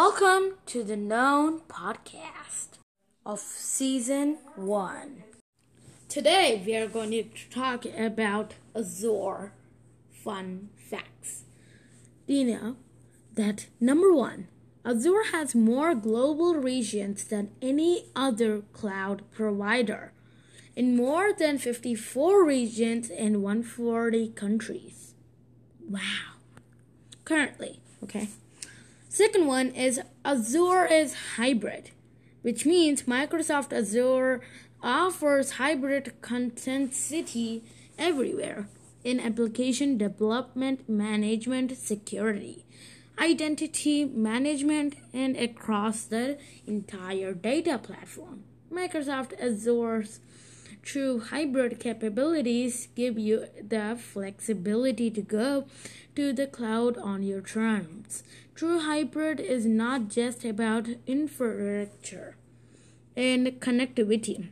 Welcome to the Known Podcast of Season 1. Today we are going to talk about Azure fun facts. Do you know that number one, Azure has more global regions than any other cloud provider in more than 54 regions in 140 countries. Wow. Currently, okay. Second one is Azure is hybrid, which means Microsoft Azure offers hybrid connectivity everywhere in application development, management, security, identity management, and across the entire data platform. Microsoft Azure's true hybrid capabilities give you the flexibility to go to the cloud on your terms. True hybrid is not just about infrastructure and connectivity.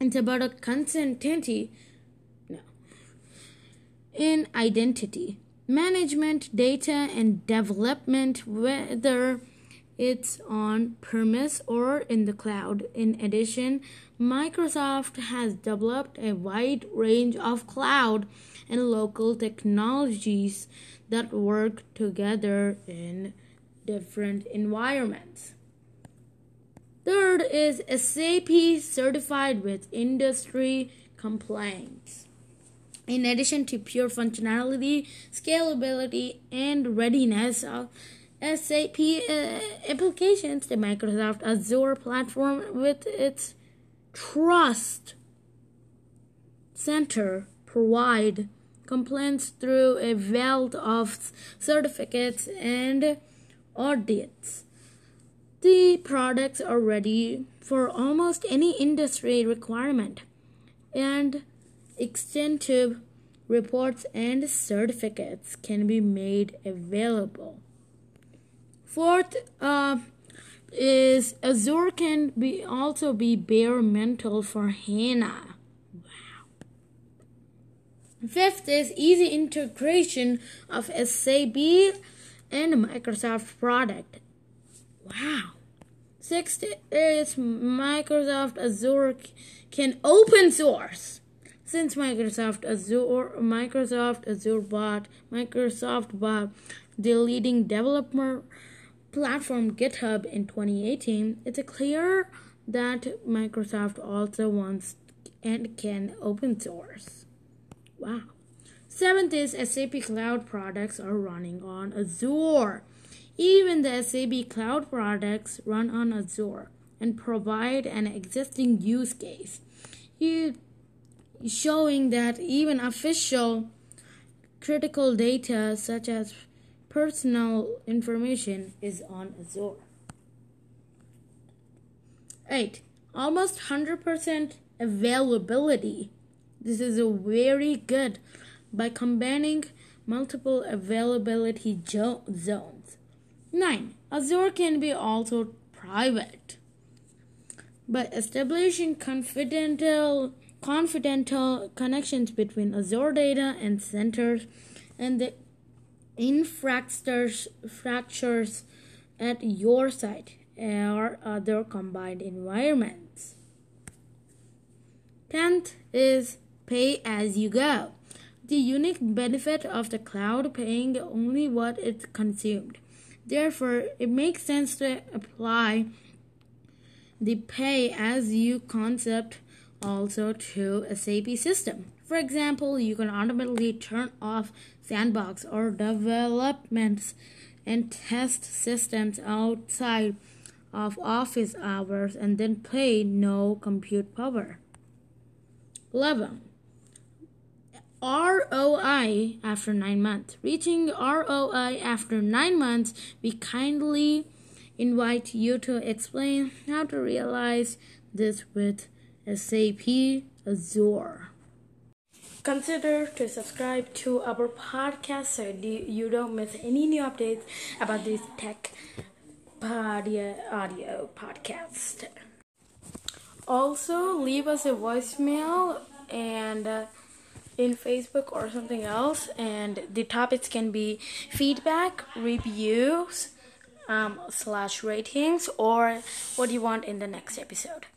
It's about a consistency no, in identity, management, data, and development, whether it's on premise or in the cloud. In addition, Microsoft has developed a wide range of cloud and local technologies that work together in different environments. Third is SAP certified with industry compliance. In addition to pure functionality, scalability, and readiness, uh, SAP uh, applications, the Microsoft Azure platform with its Trust Center provide compliance through a wealth of certificates and audits. The products are ready for almost any industry requirement, and extensive reports and certificates can be made available. Fourth uh, is Azure can be also be bare metal for HANA. Wow. Fifth is easy integration of SAP and Microsoft product. Wow. Sixth is Microsoft Azure can open source. Since Microsoft Azure Microsoft Azure bought Microsoft bought the leading developer platform GitHub in 2018, it's clear that Microsoft also wants and can open source. Wow. Seventh is SAP Cloud products are running on Azure. Even the SAP Cloud products run on Azure and provide an existing use case, You showing that even official critical data such as personal information is on Azure. 8. Almost 100% availability. This is a very good by combining multiple availability jo- zones. 9. Azure can be also private. By establishing confidential confidential connections between Azure data and centers and the infrastructures at your site or other combined environments. Tenth is pay as you go. The unique benefit of the cloud paying only what it's consumed. Therefore, it makes sense to apply the pay as you concept also to a SAP system. For example, you can automatically turn off sandbox or developments and test systems outside of office hours and then pay no compute power. 11. ROI after 9 months. Reaching ROI after 9 months, we kindly invite you to explain how to realize this with SAP Azure. Consider to subscribe to our podcast so you don't miss any new updates about this tech audio, audio podcast. Also, leave us a voicemail and uh, in Facebook or something else, and the topics can be feedback, reviews, um, slash ratings or what you want in the next episode?